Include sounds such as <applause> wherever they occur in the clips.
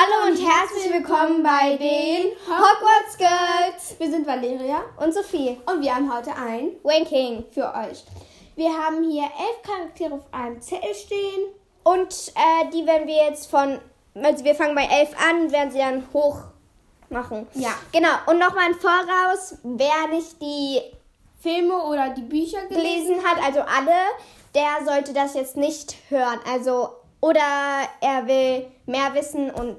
Hallo und herzlich willkommen bei den Hogwarts Girls. Wir sind Valeria und Sophie und wir haben heute ein Ranking für euch. Wir haben hier elf Charaktere auf einem Zettel stehen. Und äh, die werden wir jetzt von, also wir fangen bei elf an, werden sie dann hoch machen. Ja. Genau. Und nochmal im Voraus, wer nicht die Filme oder die Bücher gelesen, gelesen hat, also alle, der sollte das jetzt nicht hören. Also, oder er will mehr wissen und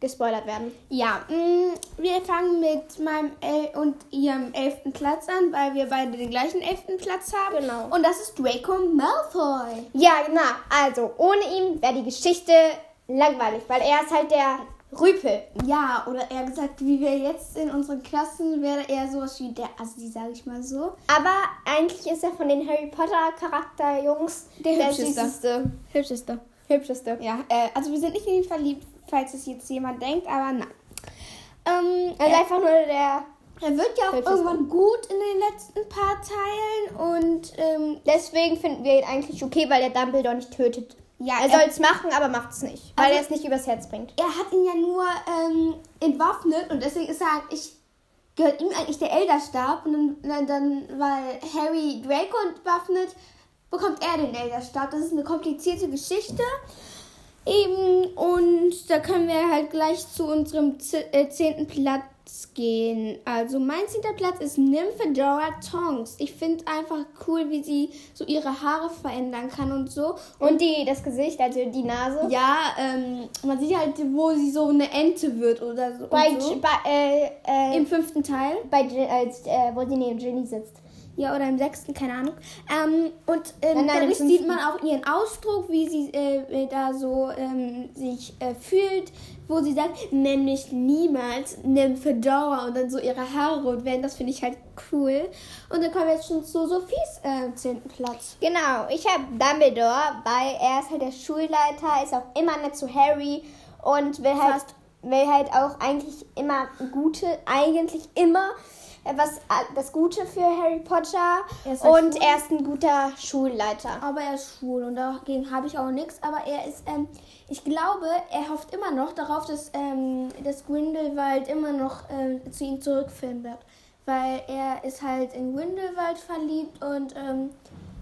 gespoilert werden. Ja, mh, wir fangen mit meinem El und ihrem elften Platz an, weil wir beide den gleichen elften Platz haben. Genau. Und das ist Draco Malfoy. Ja, genau. Also, ohne ihn wäre die Geschichte langweilig, weil er ist halt der Rüpel. Ja, oder eher gesagt, wie wir jetzt in unseren Klassen, wäre er sowas wie der Assi, sage ich mal so. Aber eigentlich ist er von den Harry Potter Charakterjungs Der hübscheste. süßeste. Hübscheste. Hübscheste. Ja, äh, also wir sind nicht in ihn verliebt, falls es jetzt jemand denkt, aber nein. Ähm, Er ist er, einfach nur der. er wird ja auch Hübscheste. irgendwann gut in den letzten paar Teilen und ähm, Deswegen finden wir ihn eigentlich okay, weil er Dumbledore nicht tötet. ja, Er soll es machen, aber macht es nicht. Weil Also- er es nicht übers Herz bringt. er hat ihn ja nur ähm, entwaffnet und deswegen ist er eigentlich, gehört ihm eigentlich der Elderstab und dann, dann, dann weil Harry Draco entwaffnet, bekommt er den Elderstab. Das ist eine komplizierte Geschichte. Eben, und da können wir halt gleich zu unserem äh, zehnten Platz gehen. Also mein zehnter Platz ist Nymphedora Tonks. Ich finde einfach cool, wie sie so ihre Haare verändern kann und so. Und die, das Gesicht, also die Nase. Ja, ähm, man sieht halt, wo sie so eine Ente wird oder so. Bei, und so. bei, äh, äh, Im fünften Teil. bei äh, wo sie neben Ginny sitzt. Ja, oder im sechsten, keine Ahnung. Ähm, und ähm, Nein, nein, dadurch sieht man auch ihren Ausdruck, wie sie äh, äh, da so ähm, sich äh, fühlt, wo sie sagt, nämlich niemals nimm Fedora und dann so ihre Haare rot werden. Das finde ich halt cool. Und dann kommen wir jetzt schon zu Sophies äh, zehnten Platz. Genau, ich habe Dumbledore, weil er ist halt der Schulleiter, ist auch immer nett zu Harry und will halt, Fast. will halt auch eigentlich immer Gute, eigentlich immer was äh, das Gute für Harry Potter Er und schwul. er ist ein guter Schulleiter. Aber er ist schwul und dagegen habe ich auch nichts. Aber er ist, ähm, ich glaube, er hofft immer noch darauf, dass, ähm, dass Grindelwald immer noch ähm, zu ihm zurückfindet. Weil er ist halt in Grindelwald verliebt und ähm,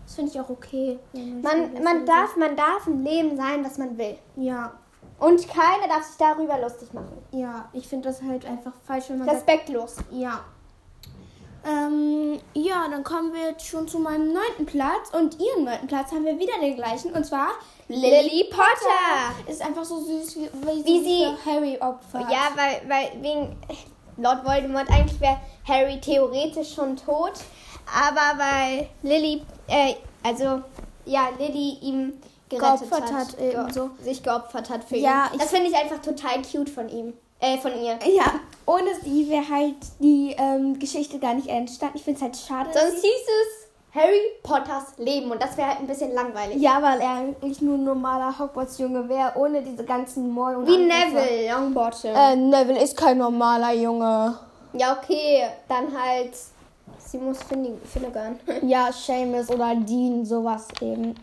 das finde ich auch okay. Man, man, darf, man darf im Leben sein, was man will. Ja, Und keiner darf sich darüber lustig machen. ja, ich finde das halt einfach falsch, wenn man sagt, Respektlos. ja. Ähm, ja, dann kommen wir jetzt schon zu meinem neunten Platz. Und ihren neunten Platz haben wir wieder den gleichen. Und zwar Lily Potter. Ist einfach so süß, wie, wie, Wie sie Harry opfert. Ja, weil, weil wegen Lord Voldemort eigentlich wäre Harry theoretisch schon tot, aber weil Lily, äh, also ja, Lily ihm gerettet Geopfert hat, hat, ge sich geopfert hat für Ja, ihn. Das finde ich einfach total cute von ihm, äh, von ihr. Ja, ohne sie wäre halt die ähm, Geschichte gar nicht entstanden. Ich finde es halt schade. Sonst sie- hieß es Harry Potters Leben und das wäre halt ein bisschen langweilig. ja, weil er eigentlich nur ein normaler Hogwarts-Junge wäre, ohne diese ganzen Moll und Wie Angriffe. Neville Longbottom. Äh, Neville ist kein normaler Junge. ja, okay, dann halt Simus Finnig- Finnegan. <laughs> Ja, Seamus oder Dean, sowas eben.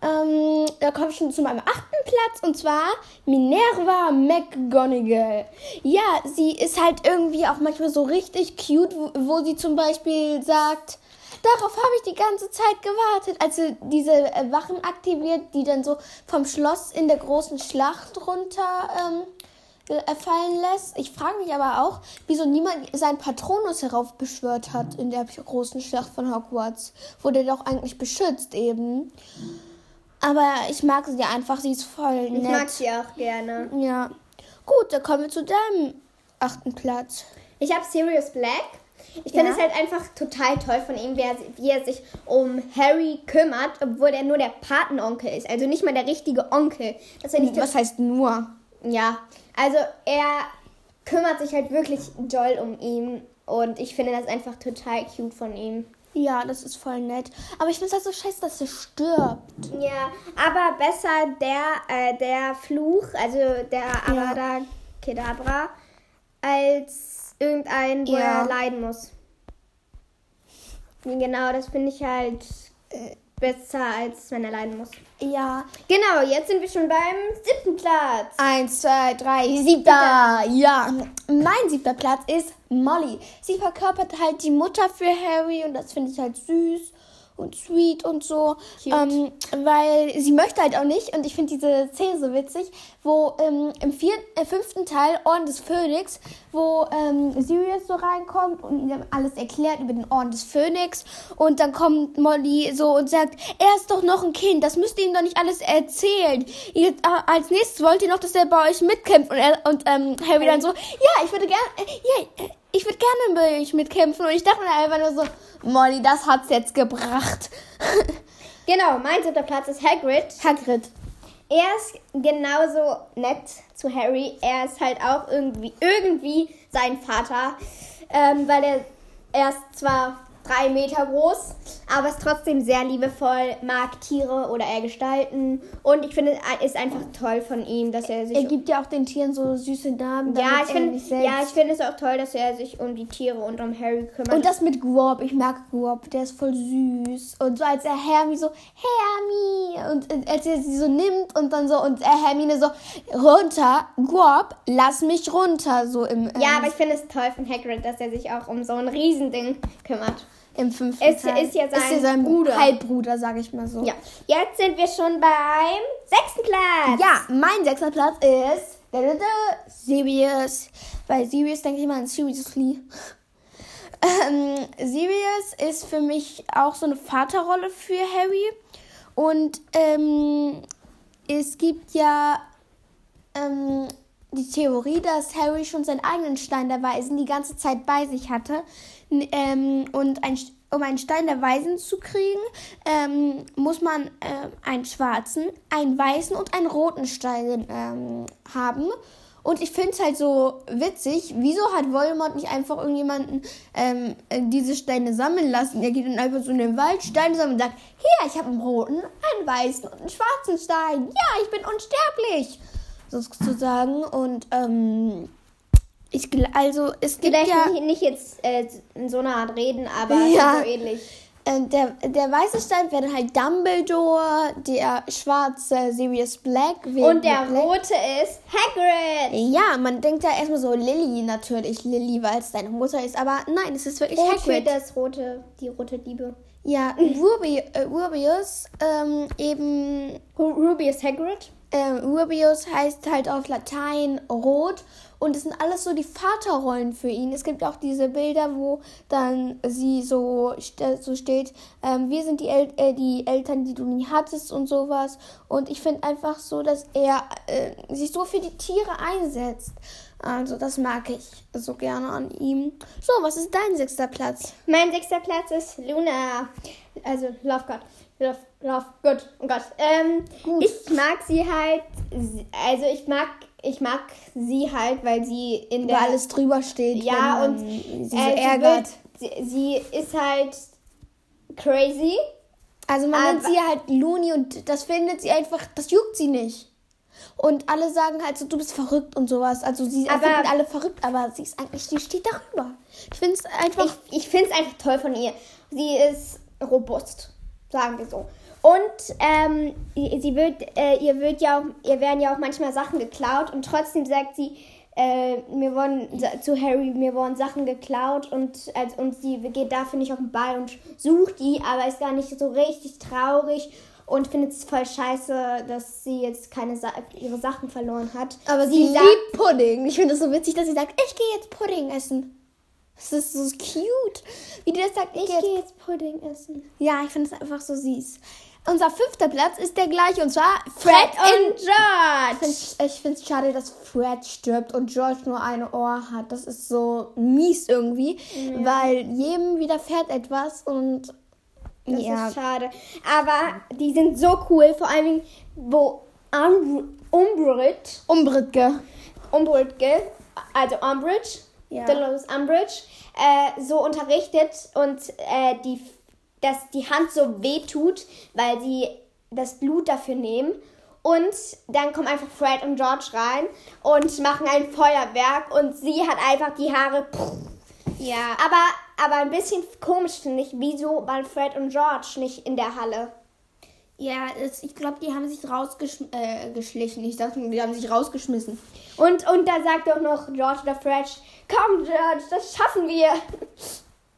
Ähm, da komme ich schon zu meinem achten Platz und zwar Minerva McGonagall. Ja, sie ist halt irgendwie auch manchmal so richtig cute, wo, sie zum Beispiel sagt, darauf habe ich die ganze Zeit gewartet, als sie diese äh, Wachen aktiviert, die dann so vom Schloss in der großen Schlacht runter ähm, äh, fallen lässt. Ich frage mich aber auch, wieso niemand seinen Patronus heraufbeschwört hat in der großen Schlacht von Hogwarts, der doch eigentlich beschützt eben. Aber ich mag sie einfach, sie ist voll Ich nett. mag sie auch gerne. Ja. Gut, dann kommen wir zu deinem achten Platz. Ich habe Sirius Black. Ich Ja. finde es halt einfach total toll von ihm, wie er, sich um Harry kümmert, obwohl er nur der Patenonkel ist. Also nicht mal der richtige Onkel. Das ich Was heißt nur? Ja, also er kümmert sich halt wirklich doll um ihn. Und ich finde das einfach total cute von ihm. Ja, das ist voll nett. Aber ich finde es halt so scheiße, dass er stirbt. Ja, aber besser der, äh, der Fluch, also der Avada Kedavra, als irgendein, wo Ja. er leiden muss. Genau, das finde ich halt. Äh, besser, als wenn er leiden muss. Ja. Genau, jetzt sind wir schon beim siebten Platz. Eins, zwei, drei, siebter. Ja. Mein siebter Platz ist Molly. Sie verkörpert halt die Mutter für Harry und das finde ich halt süß und sweet und so. Ähm, weil sie möchte halt auch nicht, und ich finde diese Szene so witzig, wo ähm, im vierten, äh, fünften Teil Orden des Phönix, wo ähm, Sirius so reinkommt und ihm alles erklärt über den Orden des Phönix. Und dann kommt Molly so und sagt, er ist doch noch ein Kind, das müsst ihr ihm doch nicht alles erzählen. Ihr, äh, als nächstes wollt ihr noch, dass er bei euch mitkämpft. Und, er, und ähm, Harry dann so, ja, ich würde gerne, äh, ja, äh, ich würde gerne bei euch mitkämpfen. Und ich dachte mir einfach nur so, Molly, das hat's jetzt gebracht. <laughs> genau, mein siebter Platz ist Hagrid. Hagrid. Er ist genauso nett zu Harry. Er ist halt auch irgendwie, irgendwie sein Vater. Ähm, weil er, er ist zwar drei Meter groß, aber ist trotzdem sehr liebevoll, mag Tiere oder er gestalten. Und ich finde, es ist einfach toll von ihm, dass er sich. Er gibt ja auch den Tieren so süße Namen. Ja, ich finde ja, ich finde es auch toll, dass er sich um die Tiere und um Harry kümmert. Und das mit Guop, ich mag Guop, der ist voll süß. Und so als er Hermie so, Hermie, und als er sie so nimmt und dann so, und er Hermine so, runter, Guop, lass mich runter, so im. Ähm, ja, aber ich finde es toll von Hagrid, dass er sich auch um so ein Riesending kümmert im fünften es Teil. Ist ja sein, ist ja sein Bruder. Halbbruder, sag ich mal so. Ja. Jetzt sind wir schon beim sechsten Platz. Ja, mein sechster Platz ist da, da, da, Sirius. Bei Sirius denke ich mal an Seriously. Ähm, Sirius ist für mich auch so eine Vaterrolle für Harry. Und ähm, es gibt ja ähm, die Theorie, dass Harry schon seinen eigenen Stein der Weisen die ganze Zeit bei sich hatte. Ähm, und ein, um einen Stein der Weisen zu kriegen, ähm, muss man äh, einen schwarzen, einen weißen und einen roten Stein ähm, haben. Und ich finde es halt so witzig, wieso hat Voldemort nicht einfach irgendjemanden ähm, diese Steine sammeln lassen? Er geht dann einfach so in den Wald, Steine sammeln und sagt, hier, ich habe einen roten, einen weißen und einen schwarzen Stein. Ja, ich bin unsterblich. Sozusagen. Und ähm, ich also es gibt Vielleicht ja nicht, nicht jetzt äh, in so einer Art reden, aber ja, so ähnlich. Äh, der, der weiße Stein wäre halt Dumbledore, der schwarze Sirius Black. Und der Black. rote ist Hagrid. Ja, man denkt ja erstmal so Lily natürlich, Lily, weil es deine Mutter ist, aber nein, es ist wirklich oh, Hagrid. das rote, die rote Liebe. Ja, <laughs> Ruby, äh, Rubius, ähm, eben... Rubius Hagrid? Äh, Rubius heißt halt auf Latein rot und es sind alles so die Vaterrollen für ihn. Es gibt auch diese Bilder, wo dann sie so, so steht, ähm, wir sind die, El äh, die Eltern, die du nie hattest und sowas. Und ich finde einfach so, dass er äh, sich so für die Tiere einsetzt. Also das mag ich so gerne an ihm. So, was ist dein sechster Platz? Mein sechster Platz ist Luna. Also Love God. Love, Love, gut, oh Gott. Ähm, Gut. Ich mag sie halt, also ich mag ich mag sie halt, weil sie in der. Weil alles drüber steht. Ja, und sie so äh, ärgert. Sie, wird, sie, sie, ist halt crazy. Also man nennt sie halt Looney und das findet sie einfach, das juckt sie nicht. Und alle sagen halt so, du bist verrückt und sowas. Also sie aber, finden alle verrückt, aber sie ist eigentlich, sie steht darüber. Ich finde es einfach. Ich, ich finde es einfach toll von ihr. Sie ist robust, sagen wir so. Und ähm, sie wird, äh, ihr wird ja auch, ihr werden ja auch manchmal Sachen geklaut und trotzdem sagt sie, äh, mir wurden zu Harry, mir wurden Sachen geklaut und, äh, und sie geht dafür nicht auf den Ball und sucht die, aber ist gar nicht so richtig traurig und findet es voll scheiße, dass sie jetzt keine Sa ihre Sachen verloren hat. Aber sie, sie liebt Pudding. Ich finde es so witzig, dass sie sagt, ich gehe jetzt Pudding essen. Das ist so cute, wie die das sagt. Ich, ich gehe jetzt Pudding essen. Ja, ich finde es einfach so süß. Unser fünfter Platz ist der gleiche und zwar Fred, Fred und George. Ich finde es schade, dass Fred stirbt und George nur ein Ohr hat. Das ist so mies irgendwie, ja. weil jedem widerfährt etwas und das ja. ist schade. Aber die sind so cool, vor allem wo Umbridge, Umbridge, Umbridge, also Umbridge, ja. Dolores Umbridge, äh, so unterrichtet und äh, die dass die Hand so weh tut, weil sie das Blut dafür nehmen. Und dann kommen einfach Fred und George rein und machen ein Feuerwerk und sie hat einfach die Haare. Ja. Aber, aber ein bisschen komisch finde ich, wieso waren Fred und George nicht in der Halle? Ja, es, ich glaube, die haben sich rausgeschlichen. Äh, ich dachte, die haben sich rausgeschmissen. Und, und da sagt doch noch George oder Fred, komm George, das schaffen wir.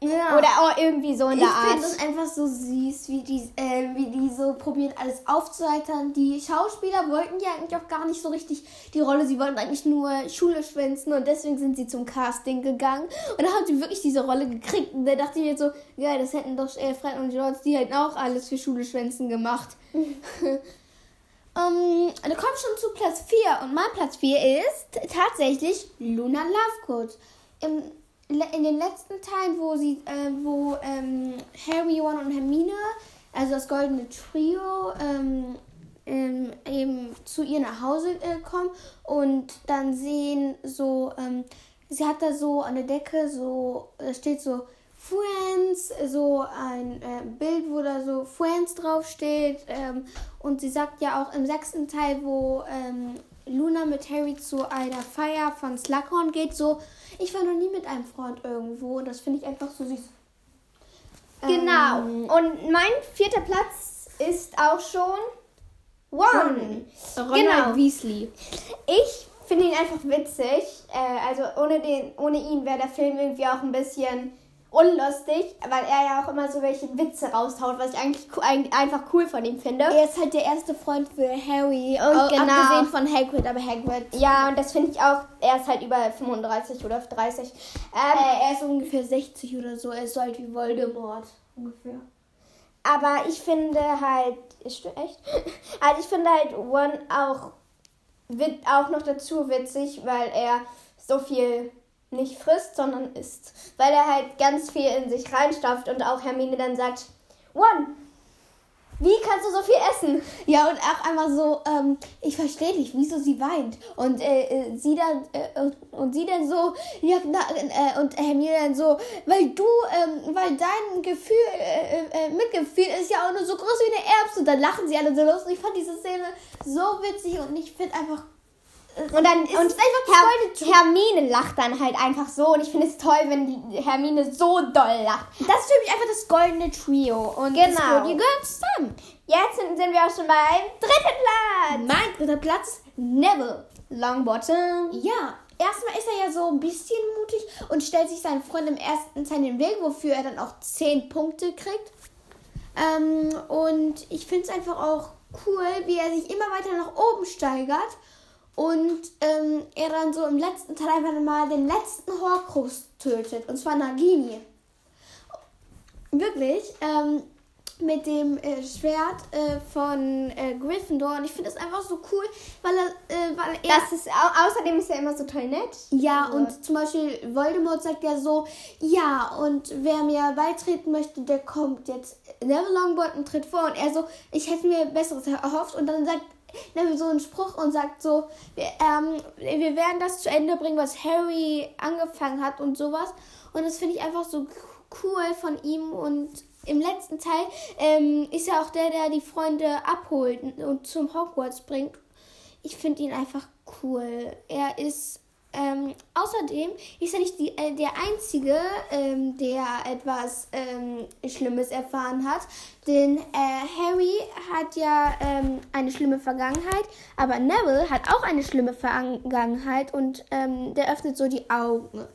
Ja. Oder auch irgendwie so in ich der Art. finde es einfach so süß, wie die, äh, wie die so probieren, alles aufzuheitern. Die Schauspieler wollten ja eigentlich auch gar nicht so richtig die Rolle. Sie wollten eigentlich nur Schule schwänzen und deswegen sind sie zum Casting gegangen. Und da haben sie wirklich diese Rolle gekriegt. Und da dachte ich jetzt so, ja, das hätten doch äh, Fred und George, die hätten auch alles für Schule schwänzen gemacht. <laughs> <laughs> Ähm, da kommt schon zu Platz 4 und mein Platz 4 ist tatsächlich Luna Lovegood. Im, in den letzten Teilen, wo sie, äh, wo ähm, Harry, Ron und Hermine, also das goldene Trio, ähm, ähm, eben zu ihr nach Hause äh, kommen und dann sehen so, ähm, sie hat da so an der Decke so, da steht so Friends, so ein äh, Bild, wo da so Friends draufsteht. Ähm, und sie sagt ja auch im sechsten Teil, wo ähm, Luna mit Harry zu einer Feier von Slughorn geht, so, ich war noch nie mit einem Freund irgendwo. Und das finde ich einfach so süß. Genau. Ähm, Und mein vierter Platz ist auch schon One. Ronald Genau. Weasley. Ich finde ihn einfach witzig. Äh, also ohne, den, ohne ihn wäre der Film irgendwie auch ein bisschen unlustig, weil er ja auch immer so welche Witze raushaut, was ich eigentlich einfach cool von ihm finde. Er ist halt der erste Freund für Harry. Und au- genau. Abgesehen von Hagrid, aber Hagrid. Ja, und das finde ich auch, er ist halt über 35 oder 30. Ähm, Äh, er ist ungefähr 60 oder so. Er ist so alt wie Voldemort. Ungefähr. Aber ich finde halt, ist sti- echt? <laughs> Also ich finde halt One auch, wit, auch noch dazu witzig, weil er so viel nicht frisst, sondern isst. Weil er halt ganz viel in sich reinstopft und auch Hermine dann sagt, One, wie kannst du so viel essen? Ja, und auch einmal so, ähm, ich verstehe nicht, wieso sie weint. Und äh, äh, sie dann, äh, und sie dann so, ja, na, äh, und Hermine dann so, weil du, ähm, weil dein Gefühl, äh, äh, Mitgefühl ist ja auch nur so groß wie eine Erbse. Und dann lachen sie alle so los. Und ich fand diese Szene so witzig und ich finde einfach, Und dann und ist einfach das Her Hermine lacht dann halt einfach so und ich finde es toll, wenn die Hermine so doll lacht. das ist für mich einfach das goldene Trio. Und Genau. das, die gehören zusammen. Jetzt sind, sind wir auch schon beim dritten Platz. Mein dritter Platz, Neville. Longbottom. Ja, erstmal ist er ja so ein bisschen mutig und stellt sich seinen Freund im ersten Teil in den Weg, wofür er dann auch 10 Punkte kriegt. Ähm, und ich finde es einfach auch cool, wie er sich immer weiter nach oben steigert und ähm, er dann so im letzten Teil einfach mal den letzten Horcrux tötet, und zwar Nagini. Wirklich, ähm, mit dem äh, Schwert äh, von äh, Gryffindor und ich finde das einfach so cool, weil er, äh, weil er Das ist au außerdem ist er immer so toll nett. ja, Also- und zum Beispiel Voldemort sagt ja so, ja, und wer mir beitreten möchte, der kommt jetzt. Neville Longbottom tritt vor und er so, ich hätte mir Besseres erhofft und dann sagt Neville so einen Spruch und sagt so, wir, ähm, wir werden das zu Ende bringen, was Harry angefangen hat und sowas. Und das finde ich einfach so cool von ihm und im letzten Teil ähm, ist er auch der, der die Freunde abholt und zum Hogwarts bringt. Ich finde ihn einfach cool. Er ist ähm, außerdem ist er nicht die, äh, der Einzige, ähm, der etwas ähm, Schlimmes erfahren hat. Denn äh, Harry hat ja ähm, eine schlimme Vergangenheit, aber Neville hat auch eine schlimme Vergangenheit und ähm, der öffnet so die Augen.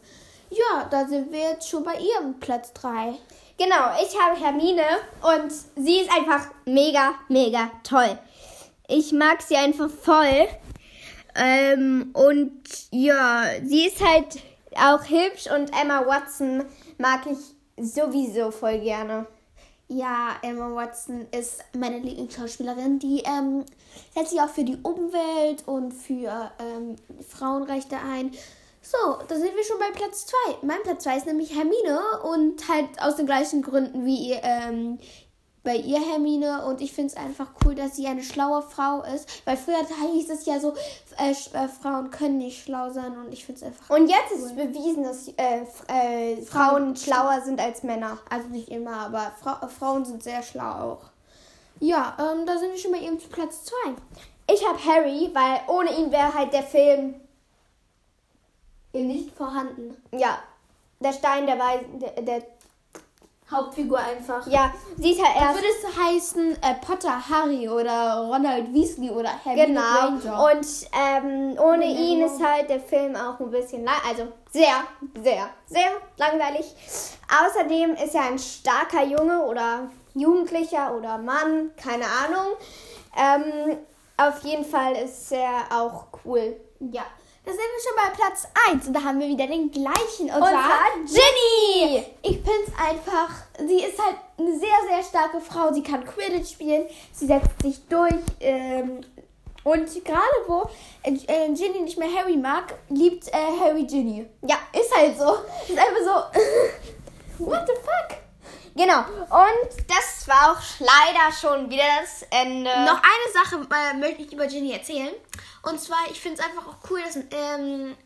Ja, da sind wir jetzt schon bei ihrem Platz 3. Genau, ich habe Hermine und sie ist einfach mega, mega toll. Ich mag sie einfach voll. Ähm, und ja, sie ist halt auch hübsch und Emma Watson mag ich sowieso voll gerne. Ja, Emma Watson ist meine Lieblingsschauspielerin. Die ähm, setzt sich auch für die Umwelt und für ähm, Frauenrechte ein. So, da sind wir schon bei Platz 2. Mein Platz 2 ist nämlich Hermine und halt aus den gleichen Gründen wie ähm, bei ihr Hermine. Und ich finde es einfach cool, dass sie eine schlaue Frau ist. Weil früher hieß es ja so, äh, äh, Frauen können nicht schlau sein und ich finde es einfach Und jetzt ist es bewiesen, dass äh, äh, Frauen schlauer sind als Männer. Also nicht immer, aber Fra äh, Frauen sind sehr schlau auch. Ja, ähm, da sind wir schon bei ihrem Platz 2. Ich habe Harry, weil ohne ihn wäre halt der Film, nicht vorhanden. ja, der Stein der Weisen, der, der Hauptfigur einfach. Ja, sie ist halt erst. Würde es heißen äh, Potter Harry oder Ronald Weasley oder Hermine Genau. Granger? Und ähm, ohne Und ihn ist halt der Film auch ein bisschen lang, also sehr, sehr, sehr langweilig. Außerdem ist er ein starker Junge oder Jugendlicher oder Mann, keine Ahnung. Ähm, auf jeden Fall ist er auch cool. Ja. Da sind wir schon bei Platz 1 und da haben wir wieder den gleichen. Und, Und zwar Ginny! Ich es einfach, sie ist halt eine sehr, sehr starke Frau. Sie kann Quidditch spielen, sie setzt sich durch. Ähm, und gerade wo äh, äh, Ginny nicht mehr Harry mag, liebt äh, Harry Ginny. Ja, Ist halt so. Ist einfach so. <laughs> What the fuck? Genau. Und das war auch leider schon wieder das Ende. Noch eine Sache äh, möchte ich über Ginny erzählen. Und zwar, ich finde es einfach auch cool, dass ähm,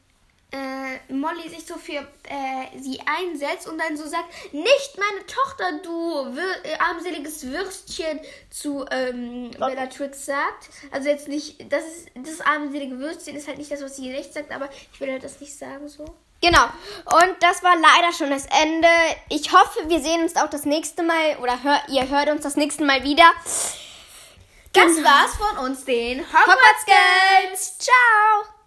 äh, Molly sich so für äh, sie einsetzt und dann so sagt, nicht meine Tochter, du wir äh, armseliges Würstchen zu ähm, Bellatrix sagt. Also jetzt nicht, das ist das armselige Würstchen ist halt nicht das, was sie echt sagt, aber ich will halt das nicht sagen so. Genau. Und das war leider schon das Ende. Ich hoffe, wir sehen uns auch das nächste Mal oder hör, ihr hört uns das nächste Mal wieder. Das war's von uns, den Hogwarts Girls. Ciao.